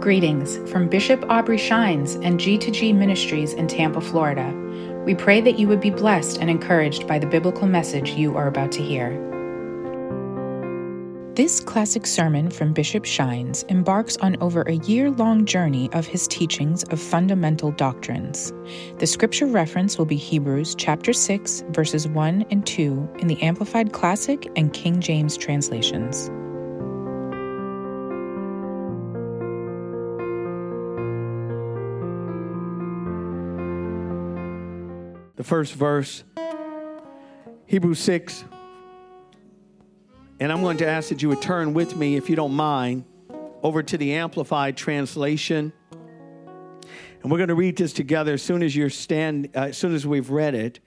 Greetings from Bishop Aubrey Shines and G2G Ministries in Tampa, Florida. We pray that you would be blessed and encouraged by the biblical message you are about to hear. This classic sermon from Bishop Shines embarks on over a year long journey of his teachings of fundamental doctrines. The scripture reference will be Hebrews chapter 6, verses 1 and 2 in the Amplified Classic and King James translations. The first verse, Hebrews 6. And I'm going to ask that you would turn with me, if you don't mind, over to the Amplified Translation. And we're going to read this together as soon as you're stand, uh, as soon as we've read it.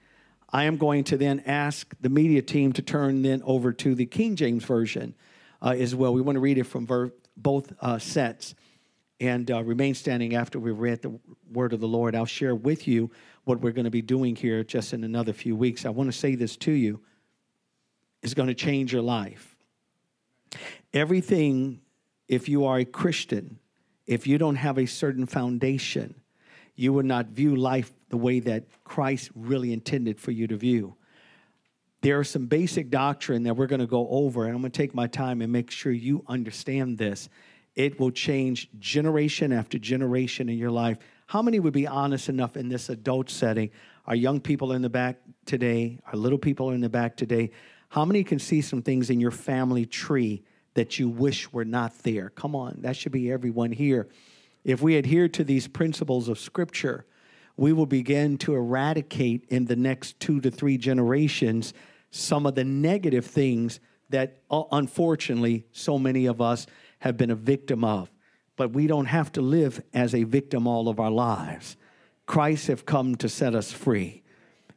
I am going to then ask the media team to turn then over to the King James Version uh, as well. We want to read it from ver- both uh, sets and uh, remain standing after we've read the word of the Lord. I'll share with you what we're going to be doing here just in another few weeks. I want to say this to you is going to change your life. Everything, if you are a Christian, if you don't have a certain foundation, you will not view life the way that Christ really intended for you to view. There are some basic doctrine that we're going to go over, and I'm going to take my time and make sure you understand this. It will change generation after generation in your life. How many would be honest enough in this adult setting? Our young people in the back today, our little people in the back today. How many can see some things in your family tree that you wish were not there? Come on, that should be everyone here. If we adhere to these principles of Scripture, we will begin to eradicate in the next two to three generations some of the negative things that uh, unfortunately so many of us have been a victim of but we don't have to live as a victim all of our lives. Christ have come to set us free.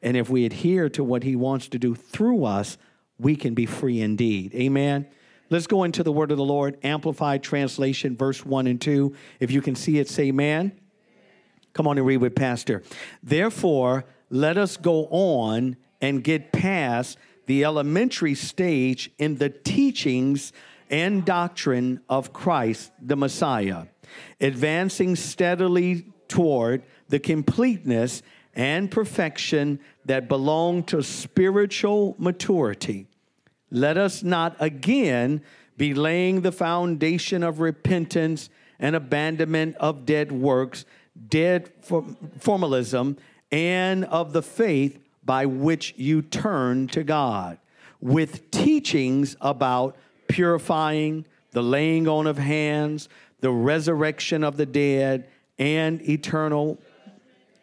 And if we adhere to what he wants to do through us, we can be free indeed. Amen. Let's go into the word of the Lord, amplified translation, verse 1 and 2. If you can see it, say amen. Come on and read with Pastor. Therefore, let us go on and get past the elementary stage in the teachings and doctrine of Christ the Messiah, advancing steadily toward the completeness and perfection that belong to spiritual maturity. Let us not again be laying the foundation of repentance and abandonment of dead works, dead formalism, and of the faith by which you turn to God, with teachings about purifying, the laying on of hands, the resurrection of the dead, and eternal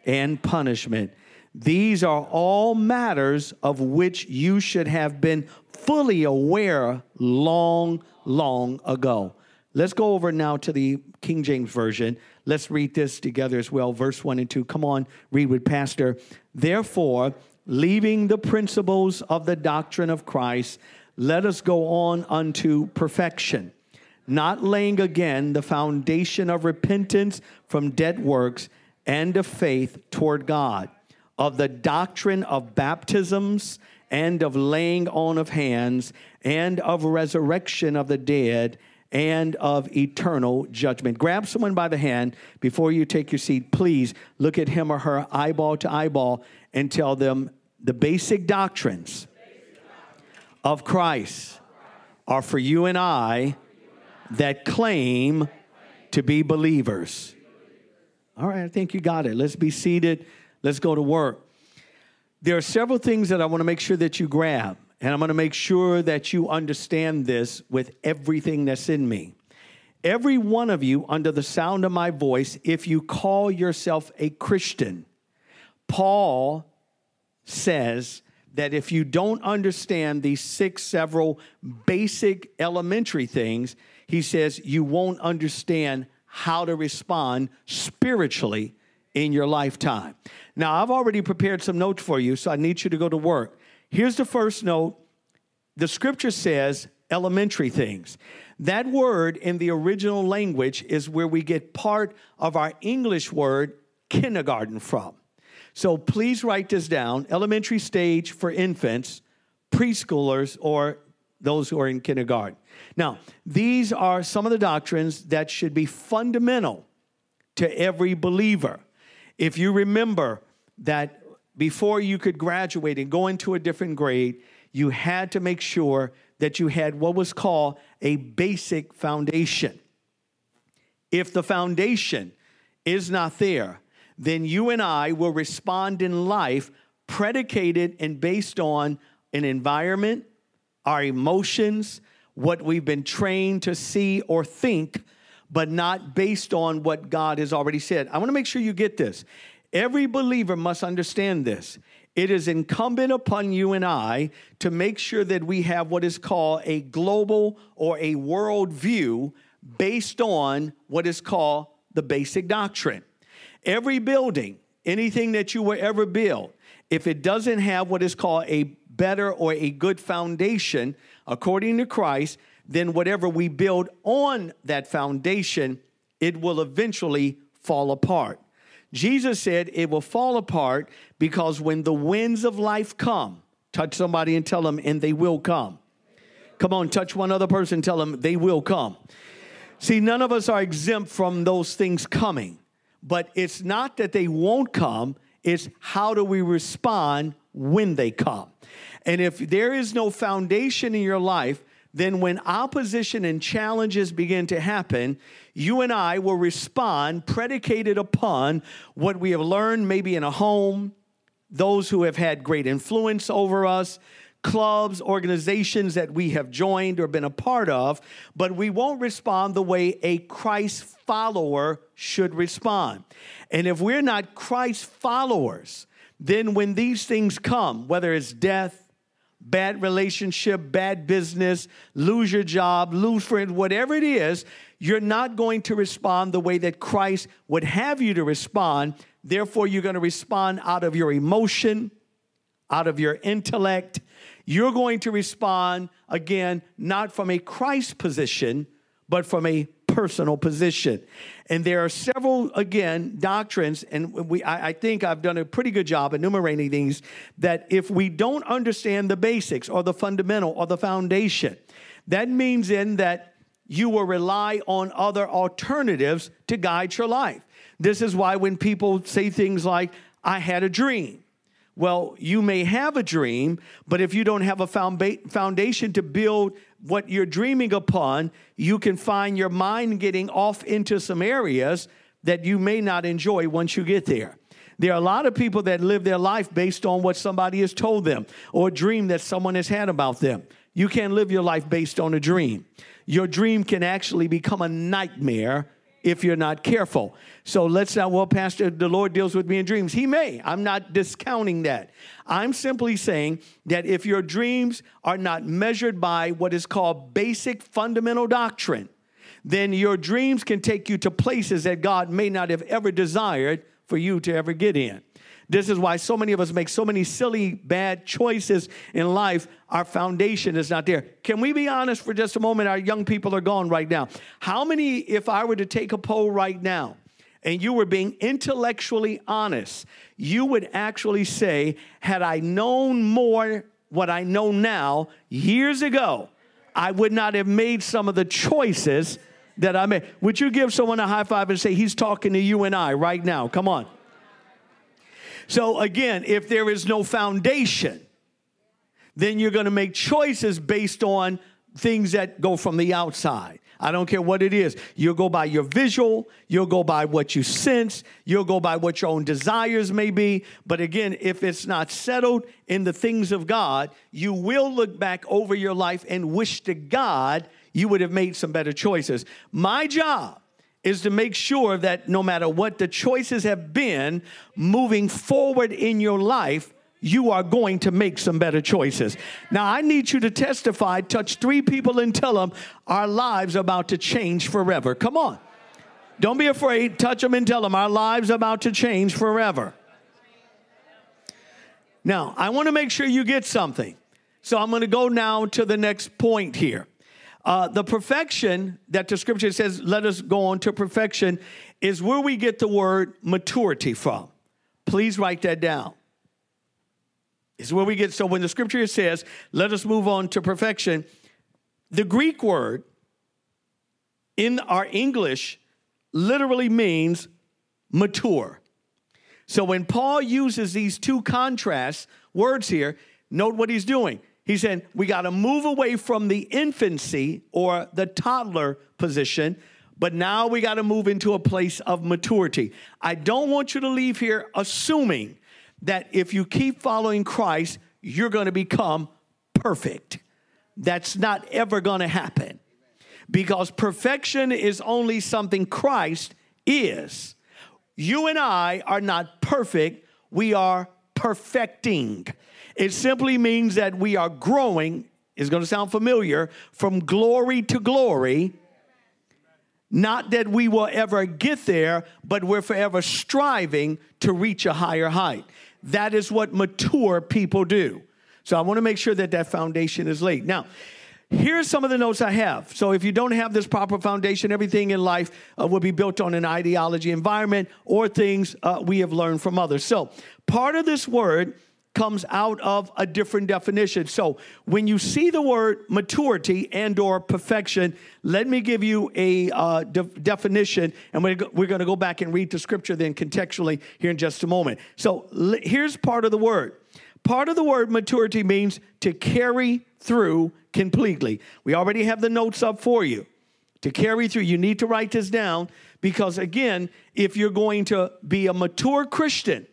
and punishment. These are all matters of which you should have been fully aware long, long ago. Let's go over now to the King James Version. Let's read this together as well, verse 1 and 2. Come on, read with Pastor. Therefore, leaving the principles of the doctrine of Christ, let us go on unto perfection, not laying again the foundation of repentance from dead works and of faith toward God, of the doctrine of baptisms and of laying on of hands and of resurrection of the dead and of eternal judgment. Grab someone by the hand before you take your seat. Please look at him or her eyeball to eyeball and tell them the basic doctrines of Christ are for you and I that claim to be believers. All right, I think you got it. Let's be seated. Let's go to work. There are several things that I want to make sure that you grab, and I'm going to make sure that you understand this with everything that's in me. Every one of you, under the sound of my voice, if you call yourself a Christian, Paul says that if you don't understand these six several basic elementary things, he says you won't understand how to respond spiritually in your lifetime. Now, I've already prepared some notes for you, so I need you to go to work. Here's the first note the scripture says elementary things. That word in the original language is where we get part of our English word kindergarten from. So please write this down elementary stage for infants, preschoolers, or those who are in kindergarten. Now, these are some of the doctrines that should be fundamental to every believer. If you remember that before you could graduate and go into a different grade, you had to make sure that you had what was called a basic foundation. If the foundation is not there, then you and I will respond in life predicated and based on an environment, our emotions, what we've been trained to see or think, but not based on what God has already said. I want to make sure you get this. Every believer must understand this. It is incumbent upon you and I to make sure that we have what is called a global or a world view based on what is called the basic doctrine. Every building, anything that you will ever build, if it doesn't have what is called a better or a good foundation according to Christ, then whatever we build on that foundation, it will eventually fall apart. Jesus said it will fall apart because when the winds of life come, touch somebody and tell them, and they will come. Come on, touch one other person, tell them they will come. See, none of us are exempt from those things coming, but it's not that they won't come, it's how do we respond when they come. And if there is no foundation in your life, then when opposition and challenges begin to happen, you and I will respond predicated upon what we have learned, maybe in a home, those who have had great influence over us, clubs, organizations that we have joined or been a part of, but we won't respond the way a Christ follower should respond. And if we're not Christ followers, then when these things come, whether it's death, bad relationship, bad business, lose your job, lose friends, whatever it is, you're not going to respond the way that Christ would have you to respond. Therefore, you're going to respond out of your emotion, out of your intellect. You're going to respond, again, not from a Christ position, but from a personal position. And there are several, again, doctrines, and we, I, I, think I've done a pretty good job enumerating these, that if we don't understand the basics or the fundamental or the foundation, that means then that you will rely on other alternatives to guide your life. This is why when people say things like, I had a dream, well, you may have a dream, but if you don't have a foundation to build what you're dreaming upon, you can find your mind getting off into some areas that you may not enjoy once you get there. There are a lot of people that live their life based on what somebody has told them or a dream that someone has had about them. You can't live your life based on a dream. Your dream can actually become a nightmare if you're not careful. So let's not, well, Pastor, the Lord deals with me in dreams. He may. I'm not discounting that. I'm simply saying that if your dreams are not measured by what is called basic fundamental doctrine, then your dreams can take you to places that God may not have ever desired for you to ever get in. This is why so many of us make so many silly, bad choices in life. Our foundation is not there. Can we be honest for just a moment? Our young people are gone right now. How many, if I were to take a poll right now, and you were being intellectually honest, you would actually say, had I known more what I know now years ago, I would not have made some of the choices that I made. Would you give someone a high five and say, He's talking to you and I right now? Come on. So, again, if there is no foundation, then you're going to make choices based on things that go from the outside. I don't care what it is. You'll go by your visual, you'll go by what you sense, you'll go by what your own desires may be. But again, if it's not settled in the things of God, you will look back over your life and wish to God you would have made some better choices. My job is to make sure that no matter what the choices have been, moving forward in your life, you are going to make some better choices. Now, I need you to testify, touch three people, and tell them our lives are about to change forever. Come on. Don't be afraid. Touch them and tell them our lives are about to change forever. Now, I want to make sure you get something. So I'm going to go now to the next point here. Uh, the perfection that the scripture says, let us go on to perfection, is where we get the word maturity from. Please write that down. Is where we get, so when the scripture says, let us move on to perfection, The Greek word in our English literally means mature. So when Paul uses these two contrast words here, note what he's doing. He said, We got to move away from the infancy or the toddler position, but now we got to move into a place of maturity. I don't want you to leave here assuming that if you keep following Christ, you're going to become perfect. That's not ever going to happen because perfection is only something Christ is. You and I are not perfect, we are perfecting. It simply means that we are growing, is going to sound familiar, from glory to glory. Not that we will ever get there, but we're forever striving to reach a higher height. That is what mature people do. So I want to make sure that that foundation is laid. Now, Here's some of the notes I have. So, if you don't have this proper foundation, everything in life uh, will be built on an ideology environment or things uh, we have learned from others. So, part of this word comes out of a different definition. So, when you see the word maturity and or perfection, let me give you a uh, de- definition, and we're, we're going to go back and read the scripture then contextually here in just a moment. So, l- here's part of the word. Part of the word maturity means to carry through completely. We already have the notes up for you. To carry through, you need to write this down because, again, if you're going to be a mature Christian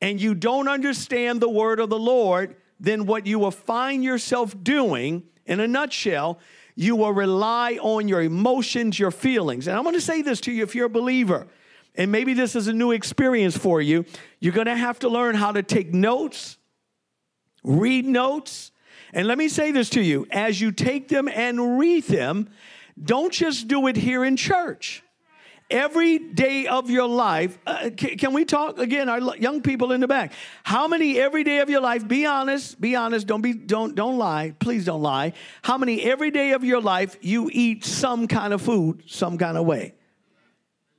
and you don't understand the word of the Lord, then what you will find yourself doing, in a nutshell, you will rely on your emotions, your feelings. And I'm going to say this to you if you're a believer, and maybe this is a new experience for you, you're going to have to learn how to take notes, read notes, and let me say this to you as you take them and read them, don't just do it here in church. Every day of your life, uh, can, can, we talk again? Our young people in the back. How many every day of your life? Be honest. Be honest. Don't be. Don't don't lie. Please don't lie. How many every day of your life you eat some kind of food, some kind of way?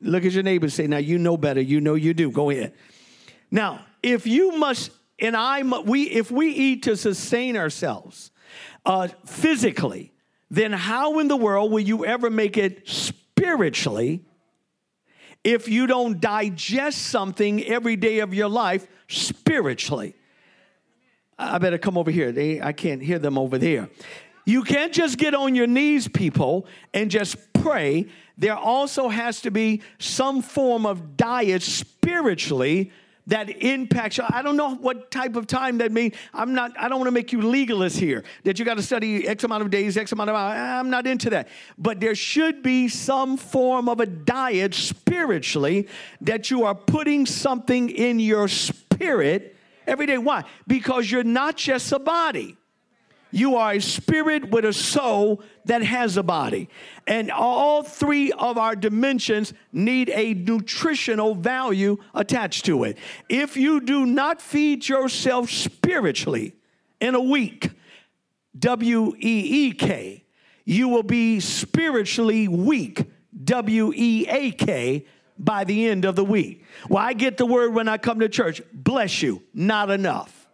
Look at your neighbor. Say, now you know better. You know you do. Go ahead. Now, if you must and I, we, if we eat to sustain ourselves uh, physically, then how in the world will you ever make it spiritually if you don't digest something every day of your life spiritually? I better come over here. They, I can't hear them over there. You can't just get on your knees, people, and just pray. There also has to be some form of diet spiritually that impacts you. I don't know what type of time that means. I'm not, I don't want to make you legalist here, that you got to study X amount of days, X amount of hours. I'm not into that. But there should be some form of a diet spiritually that you are putting something in your spirit every day. Why? Because you're not just a body. You are a spirit with a soul that has a body. And all three of our dimensions need a nutritional value attached to it. If you do not feed yourself spiritually in a week, W E E K, you will be spiritually weak, W E A K, by the end of the week. Well, I get the word when I come to church bless you, not enough.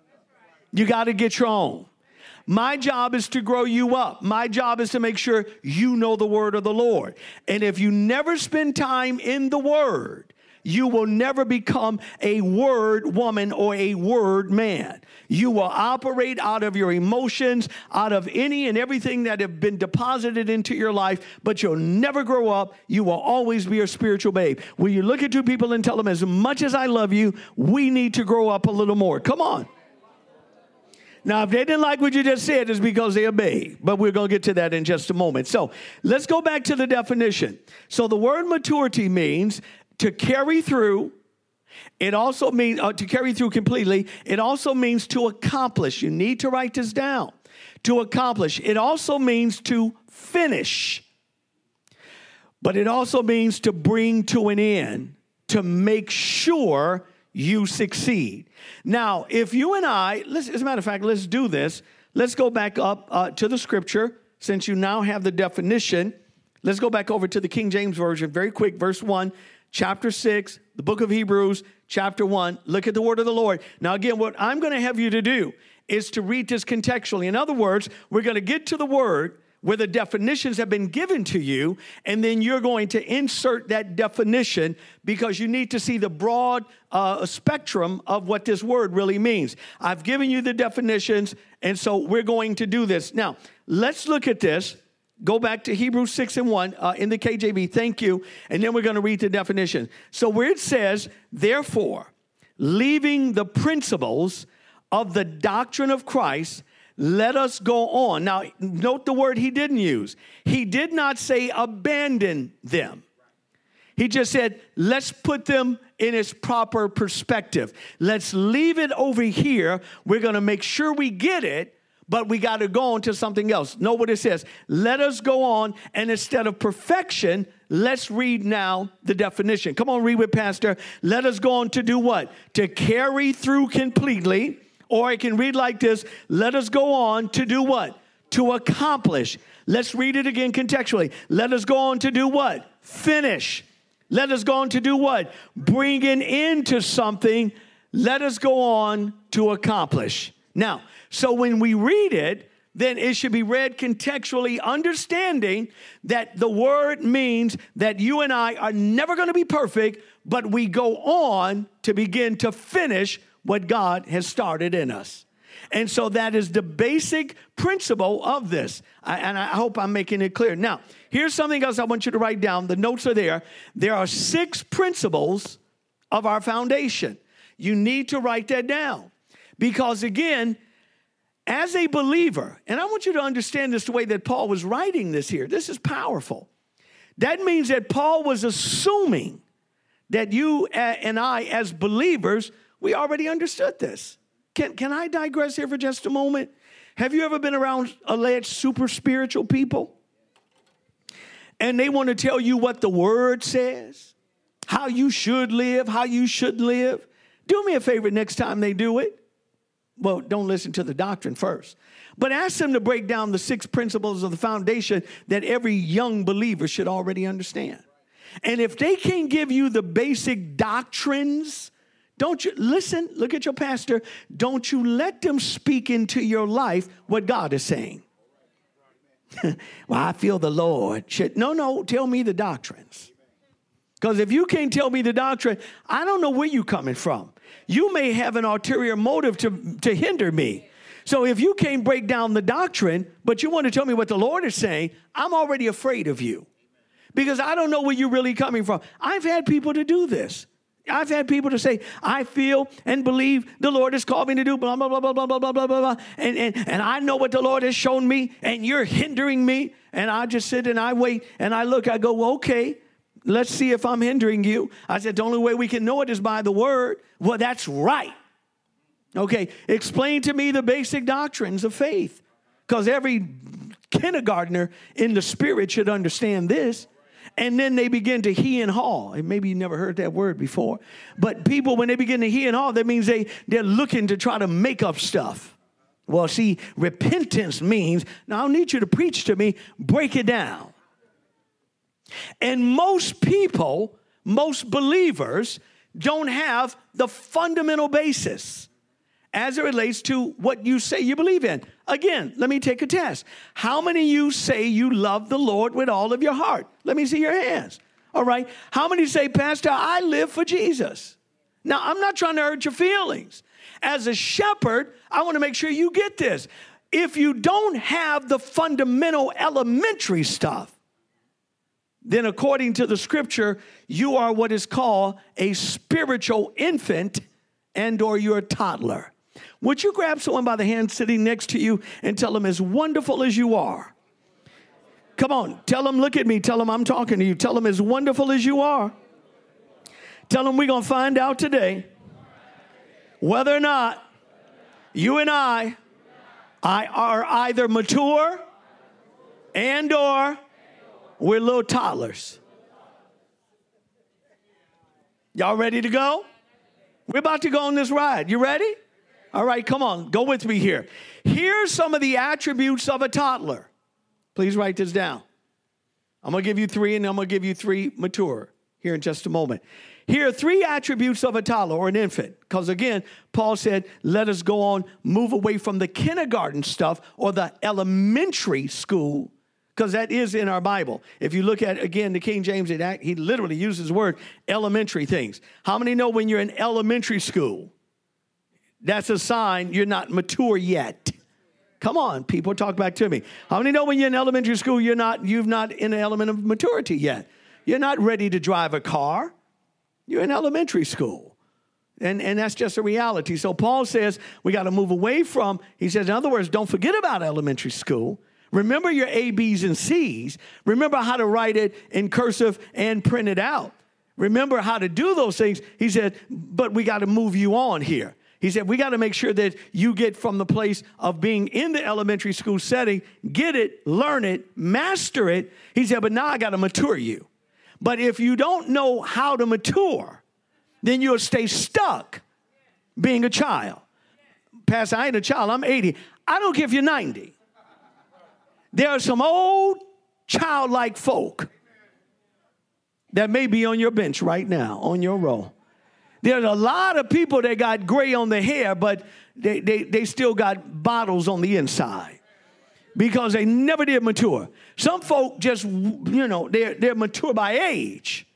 You got to get your own. My job is to grow you up. My job is to make sure you know the word of the Lord. And if you never spend time in the word, you will never become a word woman or a word man. You will operate out of your emotions, out of any and everything that have been deposited into your life, but you'll never grow up. You will always be a spiritual babe. When you look at two people and tell them, as much as I love you, we need to grow up a little more. Come on. Now, if they didn't like what you just said, it's because they obey. But we're going to get to that in just a moment. So let's go back to the definition. So the word maturity means to carry through. It also means uh, to carry through completely. It also means to accomplish. You need to write this down. To accomplish. It also means to finish. But it also means to bring to an end, to make sure you succeed. Now, if you and I, as a matter of fact, let's do this. Let's go back up uh, to the scripture since you now have the definition. Let's go back over to the King James Version very quick, verse 1, chapter 6, the book of Hebrews, chapter 1. Look at the word of the Lord. Now, again, what I'm going to have you to do is to read this contextually. In other words, we're going to get to the word. Where the definitions have been given to you, and then you're going to insert that definition because you need to see the broad uh, spectrum of what this word really means. I've given you the definitions, and so we're going to do this. Now, let's look at this. Go back to Hebrews 6 and 1 uh, in the KJV. Thank you. And then we're going to read the definition. So, where it says, therefore, leaving the principles of the doctrine of Christ, let us go on. Now, note the word he didn't use. He did not say abandon them. He just said, let's put them in its proper perspective. Let's leave it over here. We're going to make sure we get it, but we got to go on to something else. Know what it says. Let us go on, and instead of perfection, let's read now the definition. Come on, read with Pastor. Let us go on to do what? To carry through completely or I can read like this Let us go on to do what? To accomplish. Let's read it again contextually. Let us go on to do what? Finish. Let us go on to do what? Bring it into something. Let us go on to accomplish. Now, so when we read it, then it should be read contextually, understanding that the word means that you and I are never going to be perfect, but we go on to begin to finish what God has started in us. And so that is the basic principle of this. I, and I hope I'm making it clear. Now, here's something else I want you to write down. The notes are there. There are six principles of our foundation. You need to write that down. Because again, as a believer, and I want you to understand this the way that Paul was writing this here, this is powerful. That means that Paul was assuming that you and I, as believers, we already understood this. Can, can I digress here for just a moment? Have you ever been around alleged super spiritual people? And they want to tell you what the word says, how you should live, how you should live. Do me a favor next time they do it. Well, don't listen to the doctrine first, but ask them to break down the six principles of the foundation that every young believer should already understand. And if they can't give you the basic doctrines don't you listen? Look at your pastor. Don't you let them speak into your life what God is saying. well, I feel the Lord. Should, no, no, tell me the doctrines. Because if you can't tell me the doctrine, I don't know where you're coming from. You may have an ulterior motive to, to hinder me. So if you can't break down the doctrine, but you want to tell me what the Lord is saying, I'm already afraid of you because I don't know where you're really coming from. I've had people to do this. I've had people to say, I feel and believe the Lord has called me to do blah, blah, blah, blah, blah, blah, blah, blah, blah, and, and, and I know what the Lord has shown me, and you're hindering me. And I just sit and I wait and I look, I go, well, okay, let's see if I'm hindering you. I said, the only way we can know it is by the word. Well, that's right. Okay, explain to me the basic doctrines of faith. Because every kindergartner in the spirit should understand this and then they begin to he and haw. And maybe you never heard that word before. But people, when they begin to he and haw, that means they, they're looking to try to make up stuff. Well, see, repentance means, now I need you to preach to me, break it down. And most people, most believers, don't have the fundamental basis as it relates to what you say you believe in. Again, let me take a test. How many of you say you love the Lord with all of your heart? Let me see your hands. All right. How many say, Pastor, I live for Jesus? Now, I'm not trying to hurt your feelings. As a shepherd, I want to make sure you get this. If you don't have the fundamental elementary stuff, then according to the scripture, you are what is called a spiritual infant and or you're a toddler. Would you grab someone by the hand sitting next to you and tell them, as wonderful as you are? Come on, tell them, look at me, tell them I'm talking to you. Tell them, as wonderful as you are. Tell them we're going to find out today whether or not you and I, I are either mature and or we're little toddlers. Y'all ready to go? We're about to go on this ride. You ready? All right, come on, go with me here. Here's some of the attributes of a toddler. Please write this down. I'm gonna give you three, and I'm gonna give you three mature here in just a moment. Here are three attributes of a toddler or an infant. Because again, Paul said, let us go on, move away from the kindergarten stuff or the elementary school because that is in our Bible. If you look at, again, the King James, he literally uses the word elementary things. How many know when you're in elementary school, that's a sign you're not mature yet? Come on, people, talk back to me. How many know when you're in elementary school, you're not, you've not in an element of maturity yet? You're not ready to drive a car. You're in elementary school. And, and that's just a reality. So Paul says we got to move away from, he says, in other words, don't forget about elementary school. Remember your A, B's, and C's. Remember how to write it in cursive and print it out. Remember how to do those things. He said, but we got to move you on here. He said, We got to make sure that you get from the place of being in the elementary school setting, get it, learn it, master it. He said, But now I got to mature you. But if you don't know how to mature, then you'll stay stuck being a child. Pastor, I ain't a child, I'm 80. I don't care if you're 90. There are some old childlike folk that may be on your bench right now, on your row. There's a lot of people that got gray on the hair, but they, they, they still got bottles on the inside because they never did mature. Some folk just, you know, they're, they're mature by age,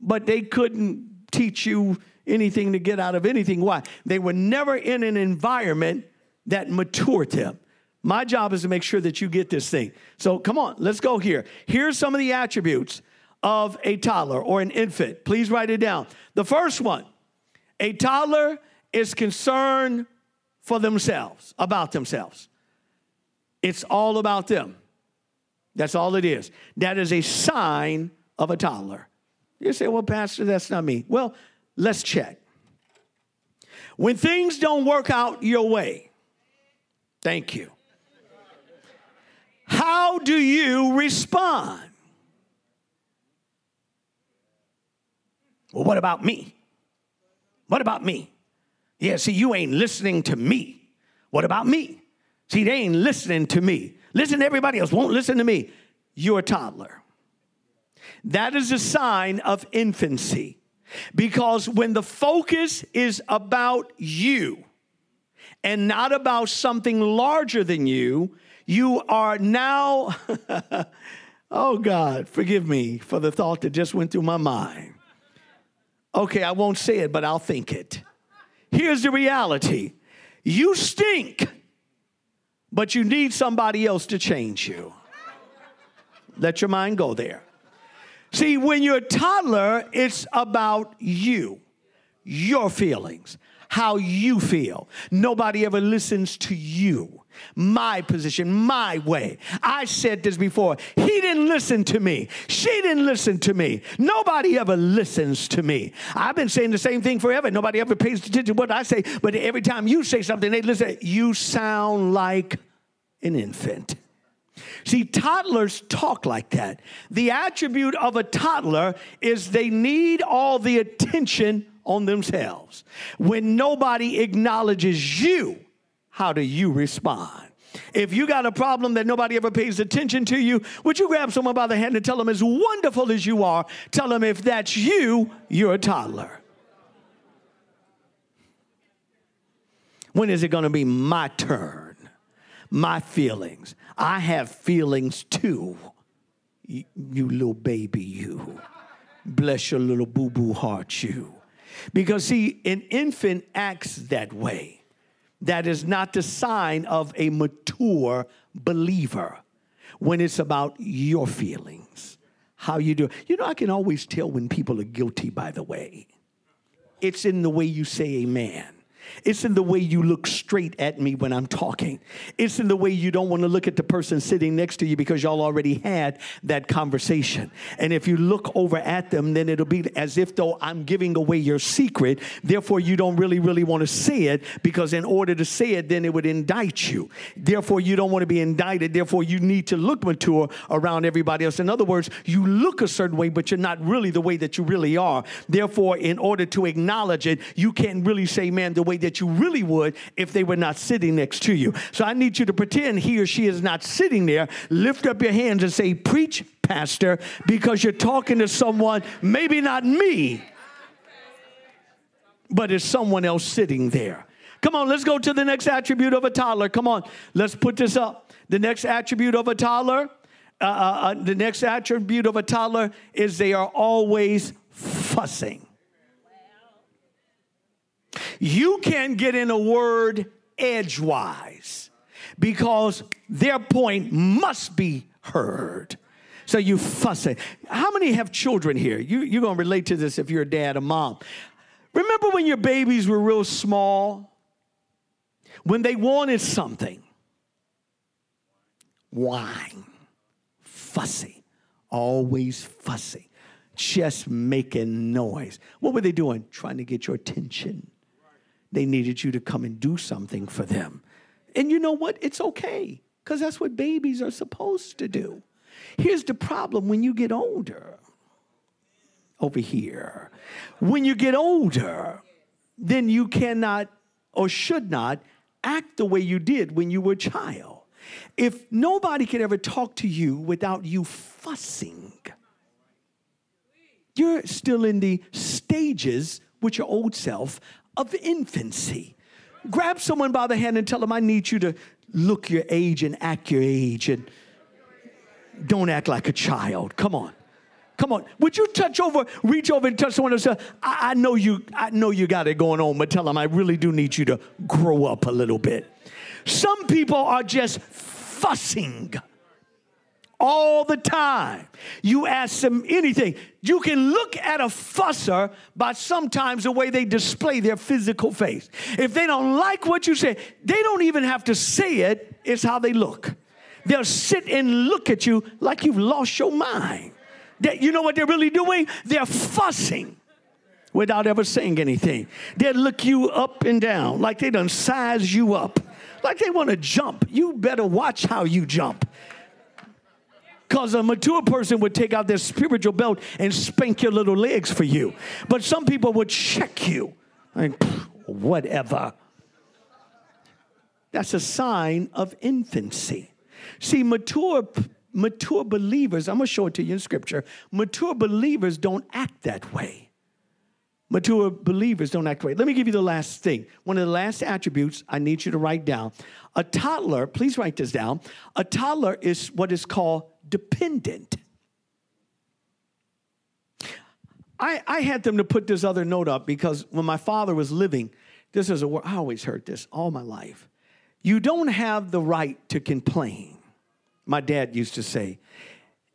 but they couldn't teach you anything to get out of anything. Why? They were never in an environment that matured them. My job is to make sure that you get this thing. So come on, let's go here. Here's some of the attributes of a toddler or an infant. Please write it down. The first one a toddler is concerned for themselves, about themselves. It's all about them. That's all it is. That is a sign of a toddler. You say, well, Pastor, that's not me. Well, let's check. When things don't work out your way, thank you. How do you respond? Well, what about me? What about me? Yeah, see, you ain't listening to me. What about me? See, they ain't listening to me. Listen to everybody else, won't listen to me. You're a toddler. That is a sign of infancy. Because when the focus is about you and not about something larger than you, you are now, oh God, forgive me for the thought that just went through my mind. Okay, I won't say it, but I'll think it. Here's the reality you stink, but you need somebody else to change you. Let your mind go there. See, when you're a toddler, it's about you, your feelings, how you feel. Nobody ever listens to you my position, my way. I said this before. He didn't listen to me. She didn't listen to me. Nobody ever listens to me. I've been saying the same thing forever. Nobody ever pays attention to what I say, but every time you say something, they listen. You sound like an infant. See, toddlers talk like that. The attribute of a toddler is they need all the attention on themselves. When nobody acknowledges you, how do you respond? If you got a problem that nobody ever pays attention to you, would you grab someone by the hand and tell them, as wonderful as you are, tell them if that's you, you're a toddler. When is it going to be my turn? My feelings. I have feelings too. You, you little baby, you. Bless your little boo boo heart, you. Because, see, an infant acts that way that is not the sign of a mature believer when it's about your feelings, how you do. You know, I can always tell when people are guilty, by the way. It's in the way you say amen. It's in the way you look straight at me when I'm talking. It's in the way you don't want to look at the person sitting next to you because y'all already had that conversation. And if you look over at them, then it'll be as if though I'm giving away your secret. Therefore, you don't really, really want to say it because in order to say it, then it would indict you. Therefore, you don't want to be indicted. Therefore, you need to look mature around everybody else. In other words, you look a certain way, but you're not really the way that you really are. Therefore, in order to acknowledge it, you can't really say, man, the way that you really would if they were not sitting next to you. So I need you to pretend he or she is not sitting there. Lift up your hands and say, Preach, Pastor, because you're talking to someone, maybe not me, but it's someone else sitting there. Come on, let's go to the next attribute of a toddler. Come on, let's put this up. The next attribute of a toddler uh, uh, the next attribute of a toddler is they are always fussing. You can't get in a word edgewise because their point must be heard. So you fuss it. How many have children here? You, you're going to relate to this if you're a dad or mom. Remember when your babies were real small? When they wanted something? Whine, fussy, always fussy, just making noise. What were they doing? Trying to get your attention. They needed you to come and do something for them. And you know what? It's okay because that's what babies are supposed to do. Here's the problem when you get older. Over here. When you get older, then you cannot or should not act the way you did when you were a child. If nobody can ever talk to you without you fussing, you're still in the stages with your old self of infancy. Grab someone by the hand and tell them, I need you to look your age and act your age and don't act like a child. Come on. Come on. Would you touch over, reach over and touch someone and say, I, I know you, I know you got it going on, but tell them I really do need you to grow up a little bit. Some people are just fussing all the time. You ask them anything. You can look at a fusser by sometimes the way they display their physical face. If they don't like what you say, they don't even have to say it, it's how they look. They'll sit and look at you like you've lost your mind. That you know what they're really doing? They're fussing without ever saying anything. They'll look you up and down like they done size you up. Like they want to jump. You better watch how you jump. Because a mature person would take out their spiritual belt and spank your little legs for you. But some people would check you. Like, whatever. That's a sign of infancy. See, mature mature believers, I'm going to show it to you in scripture. Mature believers don't act that way. Mature believers don't act that way. Let me give you the last thing. One of the last attributes I need you to write down. A toddler, please write this down. A toddler is what is called dependent. I, I had them to put this other note up because when my father was living, this is a word, I always heard this all my life. You don't have the right to complain my dad used to say,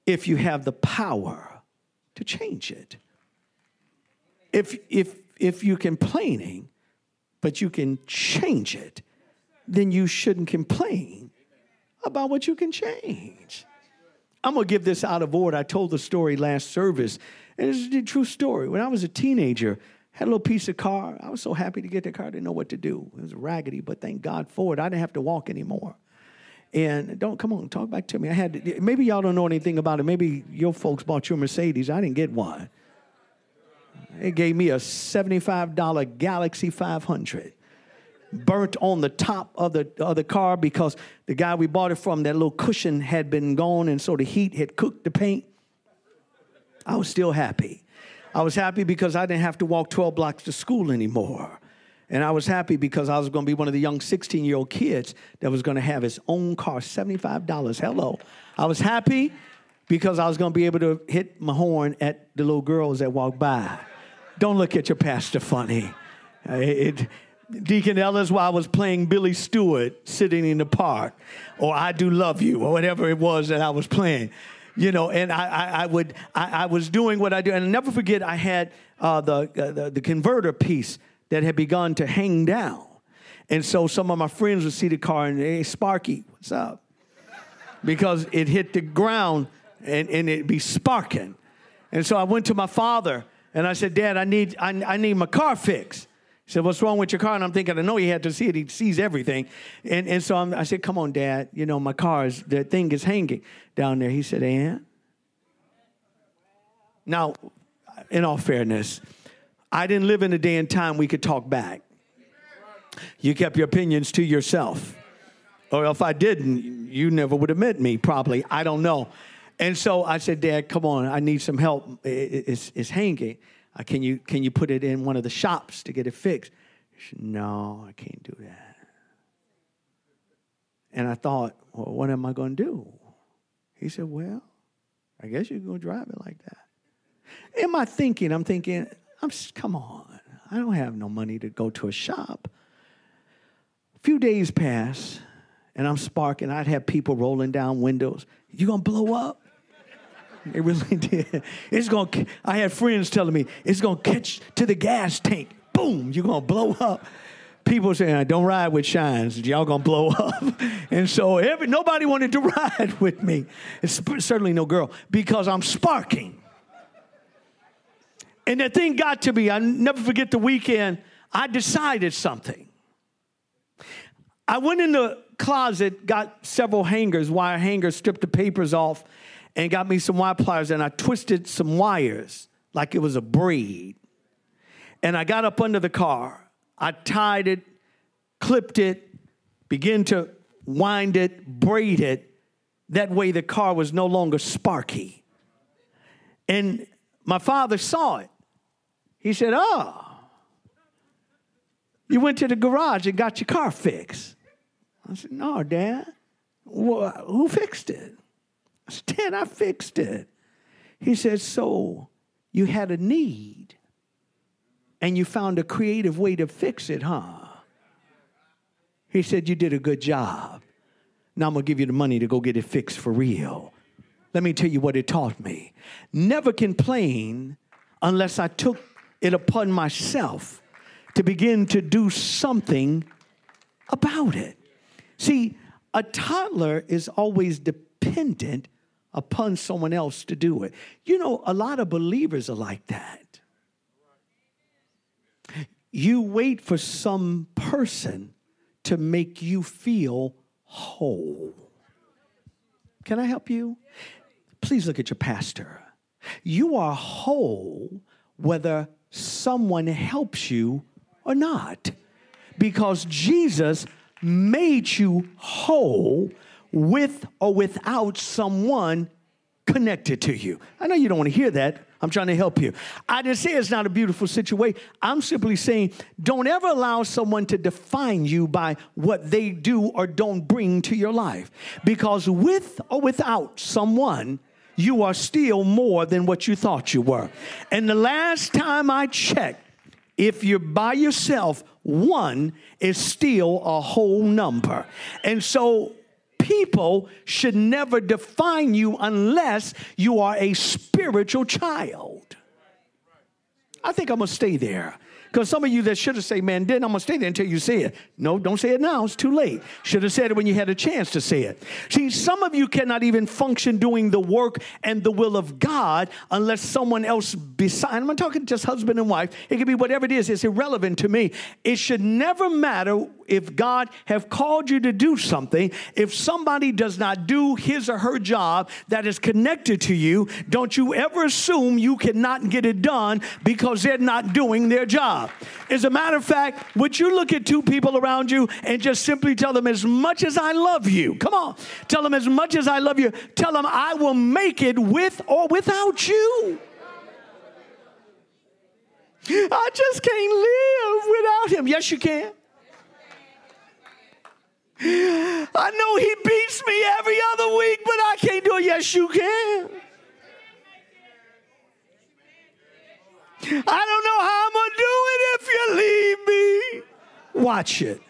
if you have the power to change it. If, if, if you're complaining, but you can change it, then you shouldn't complain about what you can change. I'm gonna give this out of order. I told the story last service, and it's a true story. When I was a teenager, had a little piece of car. I was so happy to get the car, I didn't know what to do. It was raggedy, but thank God for it. I didn't have to walk anymore. And don't come on, talk back to me. I had to, maybe y'all don't know anything about it. Maybe your folks bought your Mercedes. I didn't get one. It gave me a $75 Galaxie 500 burnt on the top of the, of the car because the guy we bought it from, that little cushion had been gone, and so the heat had cooked the paint. I was still happy. I was happy because I didn't have to walk 12 blocks to school anymore. And I was happy because I was going to be one of the young 16 year old kids that was going to have his own car, $75. Hello. I was happy because I was going to be able to hit my horn at the little girls that walk by. Don't look at your pastor funny. Uh, it, Deacon Ellis, while I was playing Billy Stewart sitting in the park, or I Do Love You, or whatever it was that I was playing. You know, and I, I, I would, I, I, was doing what I do. And I'll never forget, I had uh, the, uh, the, the converter piece that had begun to hang down. And so some of my friends would see the car and, hey, Sparky, what's up? Because it hit the ground and, and it'd be sparking. And so I went to my father and I said, Dad, I need, I, I need my car fixed. He said, What's wrong with your car? And I'm thinking, I know he had to see it. He sees everything. And, and so I'm, i said, Come on, Dad. You know, my car is, the thing is hanging down there. He said, And? Now, in all fairness, I didn't live in a day and time we could talk back. You kept your opinions to yourself. Or if I didn't, you never would have met me, probably. I don't know. And so I said, Dad, come on, I need some help. It's, it's hanging. Uh, can, you, can you put it in one of the shops to get it fixed? Said, no, I can't do that. And I thought, well, what am I going to do? He said, Well, I guess you're going to drive it like that. In my thinking, I'm thinking, I'm come on. I don't have no money to go to a shop. A few days pass, and I'm sparking. I'd have people rolling down windows. You gonna blow up? It really did. It's gonna. I had friends telling me it's gonna catch to the gas tank. Boom! You're gonna blow up. People saying, "Don't ride with Shines. Y'all gonna blow up." and so every nobody wanted to ride with me. It's certainly no girl because I'm sparking. And that thing got to me. I never forget the weekend. I decided something. I went in the closet, got several hangers, wire hangers, stripped the papers off, and got me some wire pliers, and I twisted some wires like it was a braid. And I got up under the car. I tied it, clipped it, began to wind it, braid it. That way the car was no longer sparky. And my father saw it. He said, Oh, you went to the garage and got your car fixed. I said, No, Dad. Well, who fixed it? Dad, I fixed it. He said, So you had a need and you found a creative way to fix it, huh? He said, You did a good job. Now I'm gonna give you the money to go get it fixed for real. Let me tell you what it taught me. Never complain unless I took it upon myself to begin to do something about it. See, a toddler is always dependent upon someone else to do it. You know, a lot of believers are like that. You wait for some person to make you feel whole. Can I help you? Please look at your pastor. You are whole whether someone helps you or not. Because Jesus made you whole with or without someone connected to you. I know you don't want to hear that. I'm trying to help you. I didn't say it's not a beautiful situation. I'm simply saying don't ever allow someone to define you by what they do or don't bring to your life. Because with or without someone, you are still more than what you thought you were. And the last time I checked, if you're by yourself, one is still a whole number. And so people should never define you unless you are a spiritual child. I think I'm gonna stay there. Because some of you that should have said, man, then I'm going to stay there until you say it. No, don't say it now. It's too late. Should have said it when you had a chance to say it. See, some of you cannot even function doing the work and the will of God unless someone else beside. I'm not talking just husband and wife. It could be whatever it is. It's irrelevant to me. It should never matter if God have called you to do something. If somebody does not do his or her job that is connected to you, don't you ever assume you cannot get it done because they're not doing their job As a matter of fact, would you look at two people around you and just simply tell them, as much as I love you, come on, tell them, as much as I love you, tell them, I will make it with or without you. I just can't live without him. Yes, you can. I know he beats me every other week, but I can't do it. Yes, you can. I don't know how I'm going to do it if you leave me. Watch it.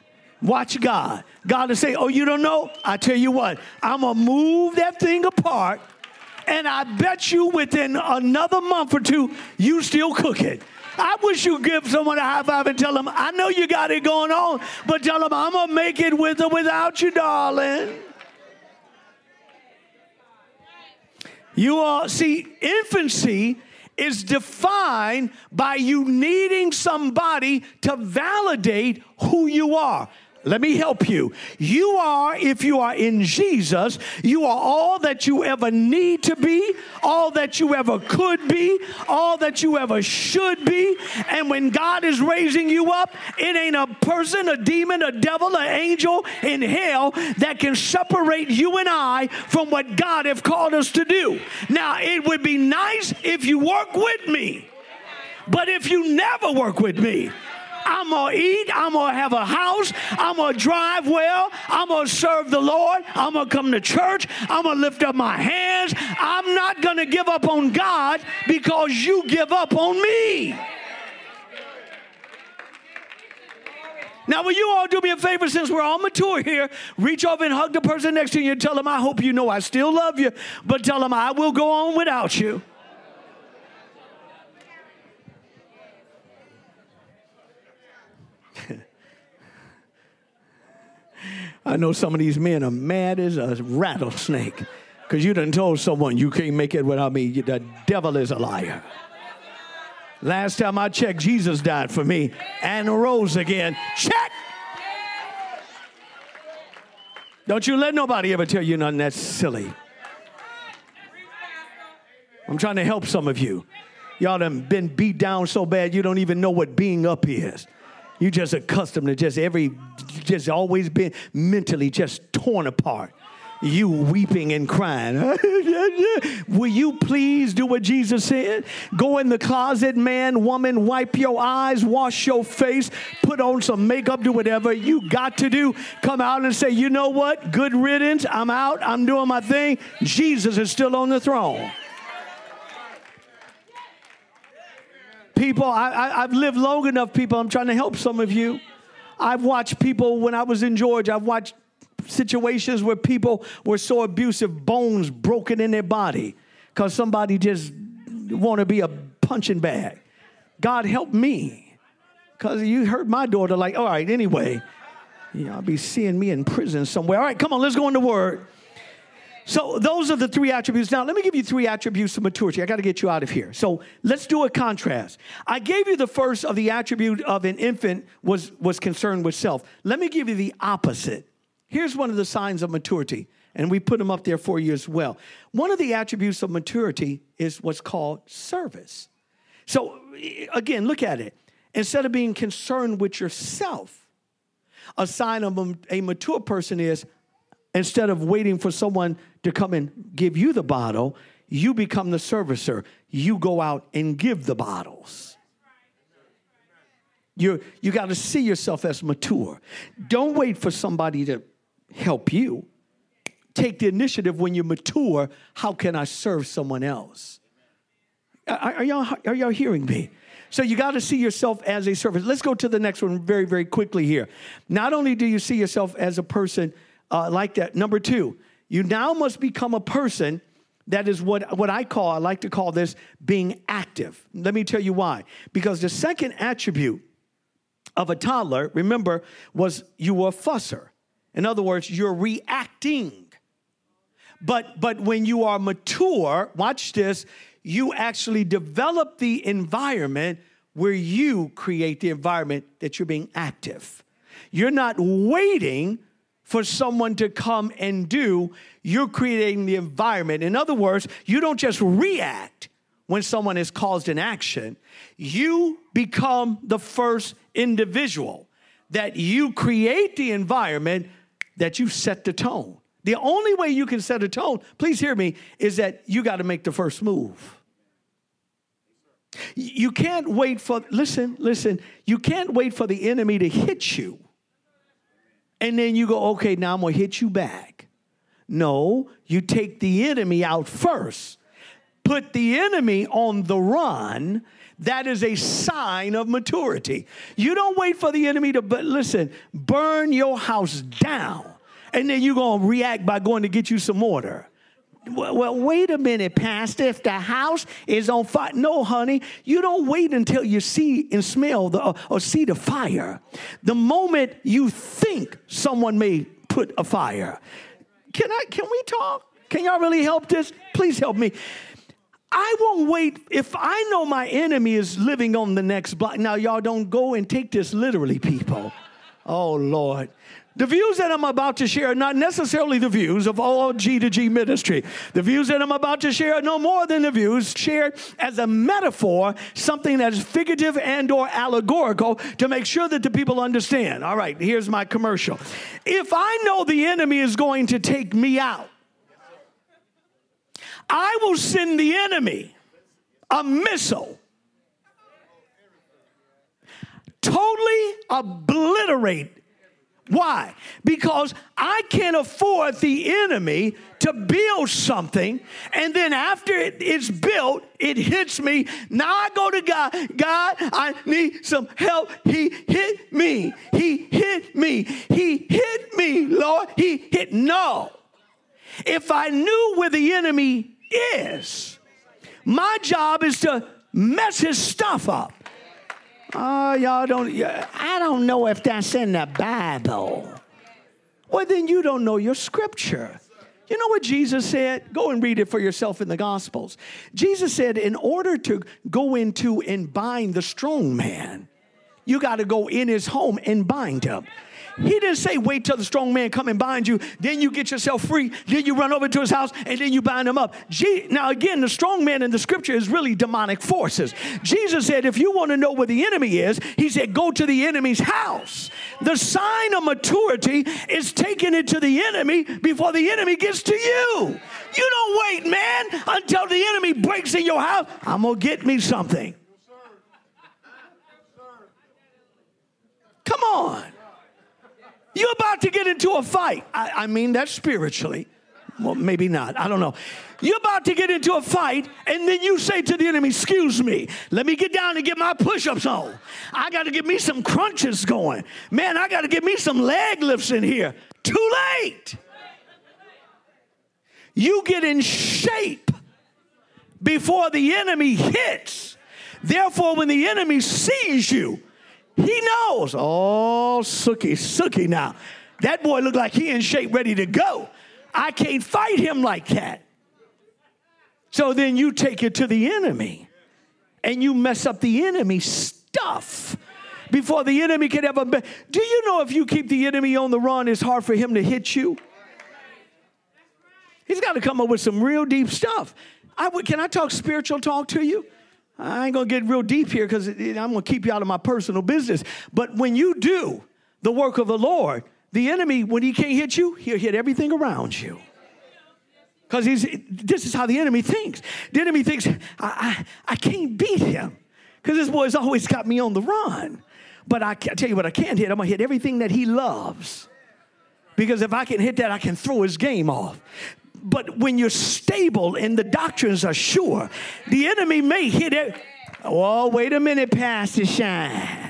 Watch God. God will say, Oh, you don't know? I tell you what, I'm going to move that thing apart, and I bet you within another month or two, you still cook it. I wish you give someone a high five and tell them, I know you got it going on, but tell them, I'm going to make it with or without you, darling. You are, see, infancy is defined by you needing somebody to validate who you are. Let me help you. You are, if you are in Jesus, you are all that you ever need to be, all that you ever could be, all that you ever should be. And when God is raising you up, it ain't a person, a demon, a devil, an angel in hell that can separate you and I from what God have called us to do. Now, it would be nice if you work with me, but if you never work with me, I'm going to eat. I'm going to have a house. I'm going to drive well. I'm going to serve the Lord. I'm going to come to church. I'm going to lift up my hands. I'm not going to give up on God because you give up on me. Now, will you all do me a favor since we're all mature here? Reach over and hug the person next to you and tell them, I hope you know I still love you, but tell them I will go on without you. I know some of these men are mad as a rattlesnake because you done told someone you can't make it without me. The devil is a liar. Last time I checked, Jesus died for me and rose again. Check. Don't you let nobody ever tell you nothing that's silly. I'm trying to help some of you. Y'all done been beat down so bad you don't even know what being up is. You just accustomed to just every, just always been mentally just torn apart you weeping and crying. Will you please do what Jesus said? Go in the closet, man, woman, wipe your eyes, wash your face, put on some makeup, do whatever you got to do. Come out and say, you know what? Good riddance. I'm out. I'm doing my thing. Jesus is still on the throne. People, I, have lived long enough, people. I'm trying to help some of you. I've watched people when I was in Georgia, I've watched situations where people were so abusive, bones broken in their body because somebody just want to be a punching bag. God help me because you hurt my daughter. Like, all right, anyway, you I'll be seeing me in prison somewhere. All right, come on, let's go in the Word. So those are the three attributes. Now, let me give you three attributes of maturity. I got to get you out of here. So let's do a contrast. I gave you the first of the attribute of an infant was, was concerned with self. Let me give you the opposite. Here's one of the signs of maturity, and we put them up there for you as well. One of the attributes of maturity is what's called service. So, again, look at it. Instead of being concerned with yourself, a sign of a mature person is instead of waiting for someone to come and give you the bottle, you become the servicer. You go out and give the bottles. you you got to see yourself as mature. Don't wait for somebody to help you. Take the initiative when you're mature. How can I serve someone else? Are, are y'all, are y'all hearing me? So you got to see yourself as a servant. Let's go to the next one very, very quickly here. Not only do you see yourself as a person uh, like that, number two, you now must become a person that is what, what I call, I like to call this being active. Let me tell you why. Because the second attribute of a toddler, remember, was you were a fusser. In other words, you're reacting. But, but when you are mature, watch this, you actually develop the environment where you create the environment that you're being active. You're not waiting for someone to come and do, you're creating the environment. In other words, you don't just react when someone is caused an action, you become the first individual that you create the environment that you set the tone. The only way you can set a tone, please hear me, is that you got to make the first move. You can't wait for, listen, listen, you can't wait for the enemy to hit you. And then you go, okay, now I'm to hit you back. No, you take the enemy out first, put the enemy on the run. That is a sign of maturity. You don't wait for the enemy to, but listen, burn your house down and then you're going to react by going to get you some water. Well, wait a minute, Pastor. If the house is on fire, no, honey, you don't wait until you see and smell the, or see the fire. The moment you think someone may put a fire, can I? Can we talk? Can y'all really help this? Please help me. I won't wait if I know my enemy is living on the next block. Now, y'all don't go and take this literally, people. Oh, Lord. The views that I'm about to share are not necessarily the views of all G to G ministry. The views that I'm about to share are no more than the views shared as a metaphor, something that is figurative and or allegorical to make sure that the people understand. All right, here's my commercial. If I know the enemy is going to take me out, I will send the enemy a missile totally obliterate why? Because I can't afford the enemy to build something, and then after it is built, it hits me. Now I go to God. God, I need some help. He hit me. He hit me. He hit me, Lord. He hit. No. If I knew where the enemy is, my job is to mess his stuff up. Oh, y'all don't, I don't know if that's in the Bible. Well, then you don't know your scripture. You know what Jesus said? Go and read it for yourself in the Gospels. Jesus said, in order to go into and bind the strong man, you got to go in his home and bind him. He didn't say wait till the strong man come and bind you, then you get yourself free, then you run over to his house, and then you bind him up. now, again, the strong man in the scripture is really demonic forces. Jesus said, if you want to know where the enemy is, he said, go to the enemy's house. The sign of maturity is taking it to the enemy before the enemy gets to you. You don't wait, man, until the enemy breaks in your house. I'm going to get me something. Come on. You're about to get into a fight. I, I mean that spiritually. Well, maybe not. I don't know. You're about to get into a fight, and then you say to the enemy, Excuse me, let me get down and get my push ups on. I got to get me some crunches going. Man, I got to get me some leg lifts in here. Too late. You get in shape before the enemy hits. Therefore, when the enemy sees you, he knows. Oh, Sookie, Sookie now. That boy look like he in shape, ready to go. I can't fight him like that. So then you take it to the enemy and you mess up the enemy stuff before the enemy can ever be. Do you know if you keep the enemy on the run, it's hard for him to hit you? He's got to come up with some real deep stuff. I, can I talk spiritual talk to you? I ain't gonna get real deep here because I'm gonna keep you out of my personal business. But when you do the work of the Lord, the enemy, when he can't hit you, he'll hit everything around you. Because this is how the enemy thinks. The enemy thinks, I, I, I can't beat him. Because this boy's always got me on the run. But I, I tell you what, I can't hit. I'm gonna hit everything that he loves. Because if I can hit that, I can throw his game off. But when you're stable and the doctrines are sure, the enemy may hit it. Oh, wait a minute, Pastor Shines.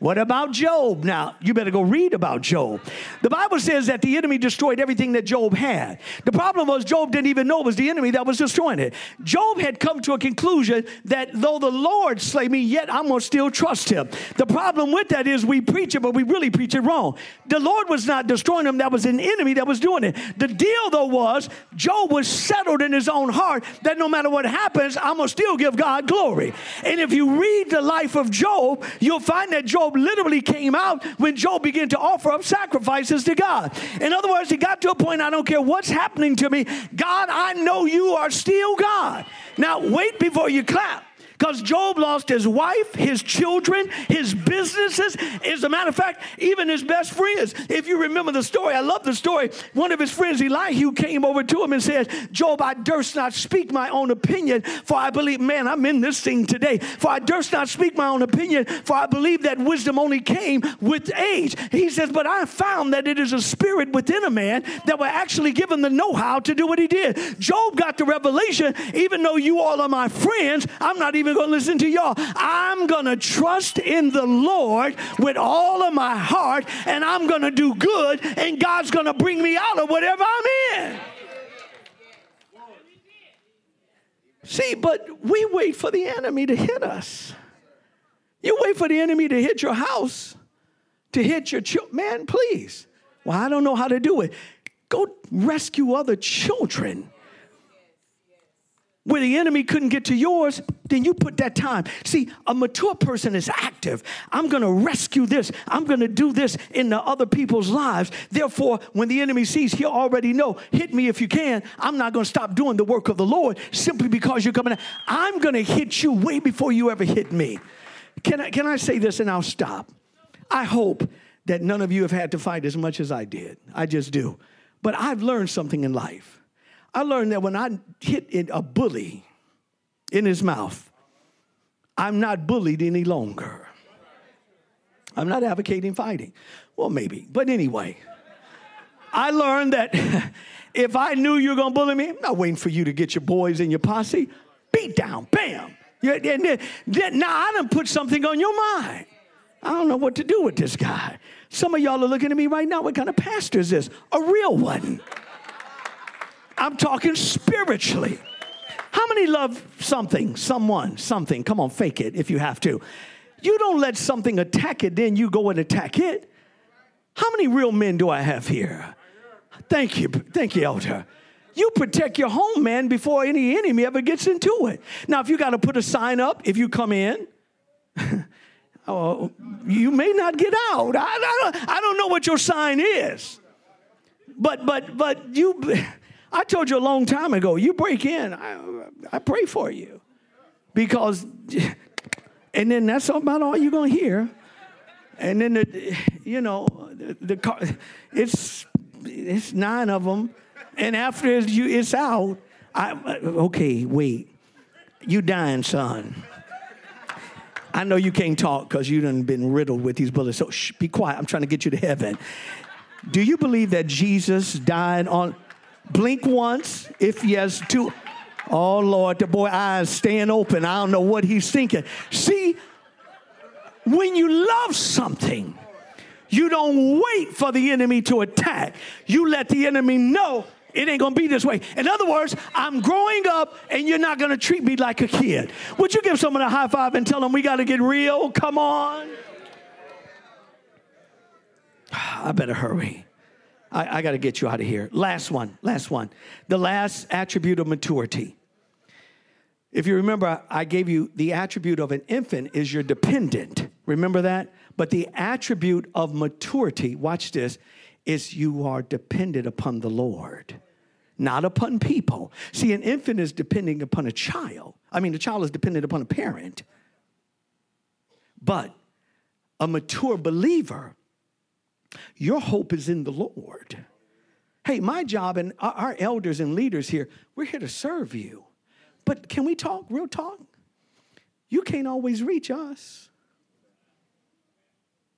What about Job? Now, you better go read about Job. The Bible says that the enemy destroyed everything that Job had. The problem was Job didn't even know it was the enemy that was destroying it. Job had come to a conclusion that though the Lord slay me, yet I'm going to still trust him. The problem with that is we preach it, but we really preach it wrong. The Lord was not destroying him, that was an enemy that was doing it. The deal, though, was Job was settled in his own heart that no matter what happens, I'm going to still give God glory. And if you read the life of Job, you'll find that Job Job literally came out when Job began to offer up sacrifices to God. In other words, he got to a point, I don't care what's happening to me, God, I know you are still God. Now, wait before you clap. Because Job lost his wife, his children, his businesses. As a matter of fact, even his best friends. If you remember the story, I love the story. One of his friends, Elihu, came over to him and said, Job, I durst not speak my own opinion, for I believe, man, I'm in this thing today. For I durst not speak my own opinion, for I believe that wisdom only came with age. He says, But I found that it is a spirit within a man that will actually give him the know how to do what he did. Job got the revelation, even though you all are my friends, I'm not even even going to listen to y'all. I'm going to trust in the Lord with all of my heart, and I'm going to do good, and God's going to bring me out of whatever I'm in. See, but we wait for the enemy to hit us. You wait for the enemy to hit your house, to hit your children. Man, please. Well, I don't know how to do it. Go rescue other children where the enemy couldn't get to yours, then you put that time. See, a mature person is active. I'm going to rescue this. I'm going to do this in the other people's lives. Therefore, when the enemy sees, he'll already know, hit me if you can. I'm not going to stop doing the work of the Lord simply because you're coming. I'm going to hit you way before you ever hit me. Can I, can I say this and I'll stop? I hope that none of you have had to fight as much as I did. I just do. But I've learned something in life. I learned that when I hit a bully in his mouth, I'm not bullied any longer. I'm not advocating fighting. Well, maybe. But anyway, I learned that if I knew you were to bully me, I'm not waiting for you to get your boys and your posse. Beat down, bam. now I done put something on your mind. I don't know what to do with this guy. Some of y'all are looking at me right now. What kind of pastor is this? A real one. I'm talking spiritually. How many love something, someone, something? Come on, fake it if you have to. You don't let something attack it, then you go and attack it. How many real men do I have here? Thank you. Thank you, Elder. You protect your home, man, before any enemy ever gets into it. Now, if you got to put a sign up, if you come in, oh, you may not get out. I, I, I don't know what your sign is. But, but, but you, I told you a long time ago, you break in, I, I pray for you. Because, and then that's about all you're going to hear. And then, the, you know, the, the car, it's, it's nine of them. And after it's out, I, okay, wait. You dying, son. I know you can't talk because you done been riddled with these bullets. So shh, be quiet. I'm trying to get you to heaven. Do you believe that Jesus died on? Blink once if yes, two. Oh Lord, the boy eyes staying open. I don't know what he's thinking. See, when you love something, you don't wait for the enemy to attack. You let the enemy know it ain't gonna be this way. In other words, I'm growing up and you're not gonna treat me like a kid. Would you give someone a high five and tell them we gotta get real? Come on. I better hurry. I, I got to get you out of here. Last one, last one. The last attribute of maturity. If you remember, I gave you the attribute of an infant is your dependent. Remember that? But the attribute of maturity, watch this, is you are dependent upon the Lord, not upon people. See, an infant is depending upon a child. I mean, the child is dependent upon a parent. But a mature believer your hope is in the Lord. Hey, my job and our elders and leaders here, we're here to serve you. But can we talk, real talk? You can't always reach us.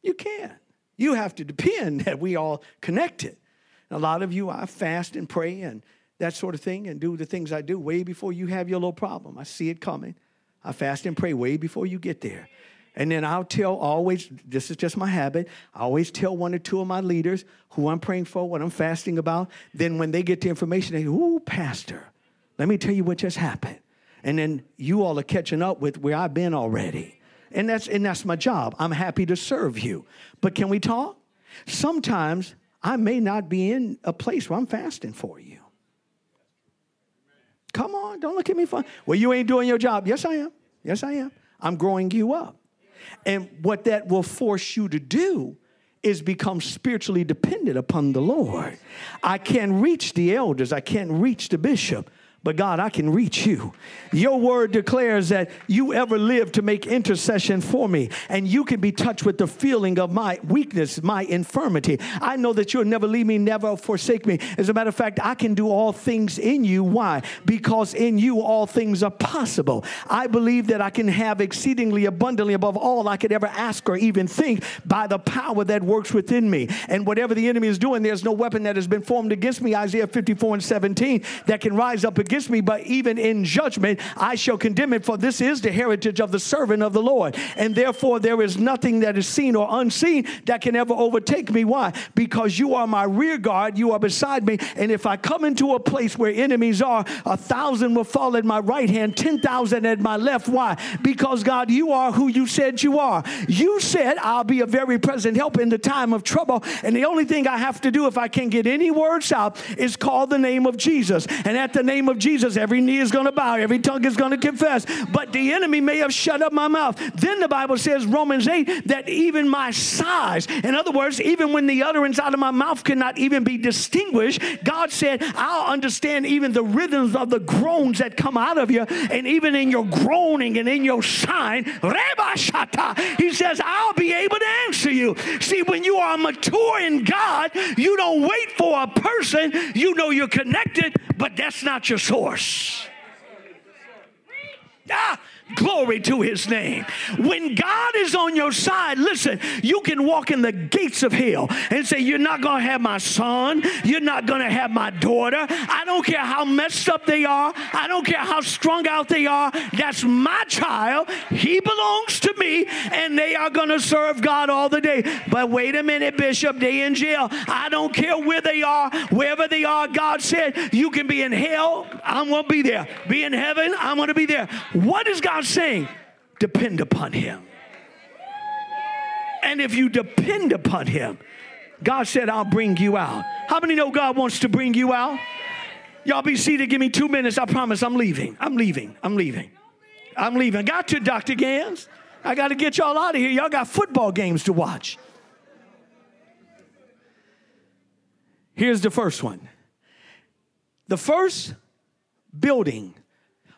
You can't. You have to depend that we all connected. A lot of you, I fast and pray and that sort of thing and do the things I do way before you have your little problem. I see it coming. I fast and pray way before you get there. And then I'll tell always, this is just my habit, I always tell one or two of my leaders who I'm praying for, what I'm fasting about. Then when they get the information, they go, Ooh, Pastor, let me tell you what just happened. And then you all are catching up with where I've been already. And that's, and that's my job. I'm happy to serve you. But can we talk? Sometimes I may not be in a place where I'm fasting for you. Come on, don't look at me funny. Well, you ain't doing your job. Yes, I am. Yes, I am. I'm growing you up. And what that will force you to do is become spiritually dependent upon the Lord. I can't reach the elders, I can't reach the bishop, but God, I can reach you. Your word declares that you ever live to make intercession for me, and you can be touched with the feeling of my weakness, my infirmity. I know that you'll never leave me, never forsake me. As a matter of fact, I can do all things in you. Why? Because in you all things are possible. I believe that I can have exceedingly abundantly above all I could ever ask or even think by the power that works within me. And whatever the enemy is doing, there's no weapon that has been formed against me, Isaiah 54 and 17, that can rise up against against me, but even in judgment I shall condemn it, for this is the heritage of the servant of the Lord. And therefore there is nothing that is seen or unseen that can ever overtake me. Why? Because you are my rear guard, you are beside me. And if I come into a place where enemies are, a thousand will fall at my right hand, 10,000 at my left. Why? Because God, you are who you said you are. You said, I'll be a very present help in the time of trouble. And the only thing I have to do if I can get any words out is call the name of Jesus. And at the name of Jesus, every knee is going to bow, every tongue is going to confess. But the enemy may have shut up my mouth. Then the Bible says, Romans 8, that even my sighs, in other words, even when the utterance out of my mouth cannot even be distinguished, God said, I'll understand even the rhythms of the groans that come out of you. And even in your groaning and in your sign, he says, I'll be able to answer you. See, when you are mature in God, you don't wait for a person. You know you're connected, but that's not your source. Ah, Glory to his name. When God is on your side, listen, you can walk in the gates of hell and say, You're not going to have my son. You're not going to have my daughter. I don't care how messed up they are. I don't care how strung out they are. That's my child. He belongs to me, and they are going to serve God all the day. But wait a minute, Bishop, they in jail. I don't care where they are, wherever they are. God said, You can be in hell. I'm going to be there. Be in heaven. I'm going to be there. What is God saying? Depend upon Him. And if you depend upon Him, God said, I'll bring you out. How many know God wants to bring you out? Y'all be seated. Give me two minutes. I promise I'm leaving. I'm leaving. I'm leaving. I'm leaving. Got to, Dr. Gans. I got to get y'all out of here. Y'all got football games to watch. Here's the first one. The first building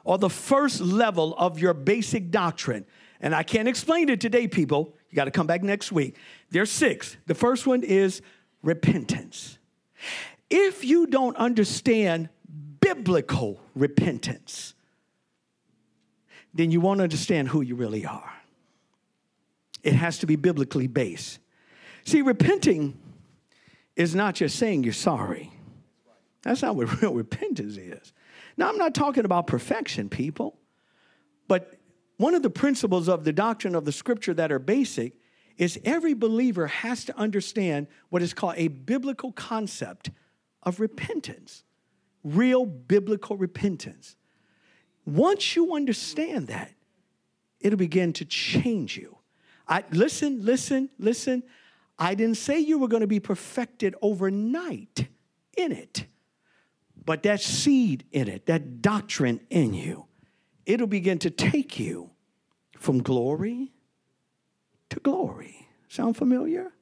or the first level of your basic doctrine, and I can't explain it today, people. You got to come back next week. There's six. The first one is repentance. If you don't understand biblical repentance, then you won't understand who you really are. It has to be biblically based. See, repenting is not just saying you're sorry. That's not what real repentance is. Now, I'm not talking about perfection, people, but one of the principles of the doctrine of the scripture that are basic is every believer has to understand what is called a biblical concept of repentance, real biblical repentance. Once you understand that, it'll begin to change you. I, listen, listen, listen. I didn't say you were going to be perfected overnight in it, but that seed in it, that doctrine in you, it'll begin to take you from glory to glory. Sound familiar?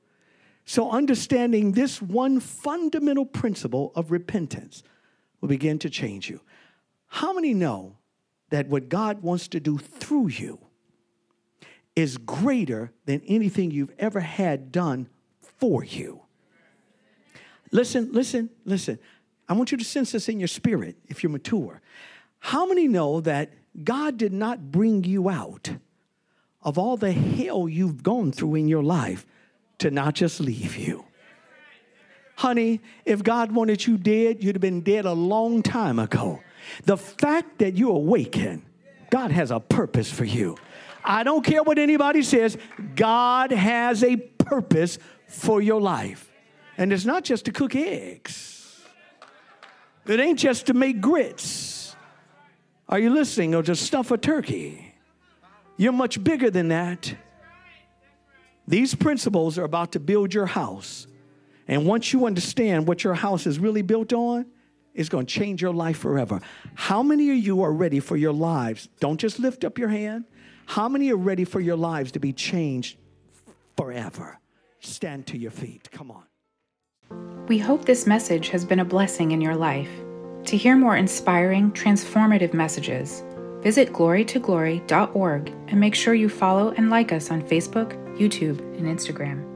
So, understanding this one fundamental principle of repentance will begin to change you. How many know that what God wants to do through you is greater than anything you've ever had done for you? Listen, listen, listen. I want you to sense this in your spirit if you're mature. How many know that God did not bring you out of all the hell you've gone through in your life to not just leave you? Honey, if God wanted you dead, you'd have been dead a long time ago. The fact that you awaken, God has a purpose for you. I don't care what anybody says, God has a purpose for your life. And it's not just to cook eggs, it ain't just to make grits. Are you listening? Or to stuff a turkey. You're much bigger than that. These principles are about to build your house. And once you understand what your house is really built on, it's going to change your life forever. How many of you are ready for your lives? Don't just lift up your hand. How many are ready for your lives to be changed forever? Stand to your feet. Come on. We hope this message has been a blessing in your life. To hear more inspiring, transformative messages, visit glorytoglory.org and make sure you follow and like us on Facebook, YouTube, and Instagram.